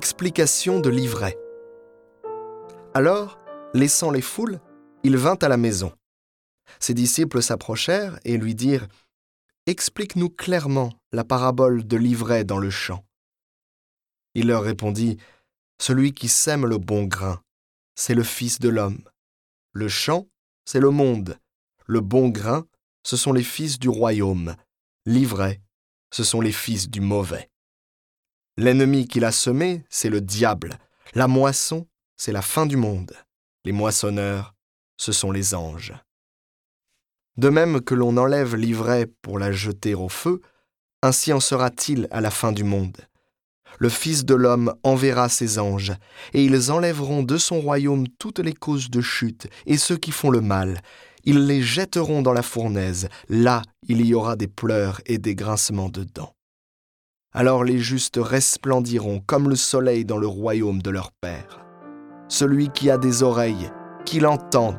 Explication de l'ivraie. Alors, laissant les foules, il vint à la maison. Ses disciples s'approchèrent et lui dirent Explique-nous clairement la parabole de l'ivraie dans le champ. Il leur répondit Celui qui sème le bon grain, c'est le Fils de l'homme. Le champ, c'est le monde. Le bon grain, ce sont les fils du royaume. L'ivraie, ce sont les fils du mauvais. L'ennemi qui l'a semé, c'est le diable. La moisson, c'est la fin du monde. Les moissonneurs, ce sont les anges. De même que l'on enlève l'ivraie pour la jeter au feu, ainsi en sera-t-il à la fin du monde. Le Fils de l'homme enverra ses anges, et ils enlèveront de son royaume toutes les causes de chute et ceux qui font le mal. Ils les jetteront dans la fournaise, là il y aura des pleurs et des grincements de dents. Alors les justes resplendiront comme le soleil dans le royaume de leur Père. Celui qui a des oreilles, qu'il entende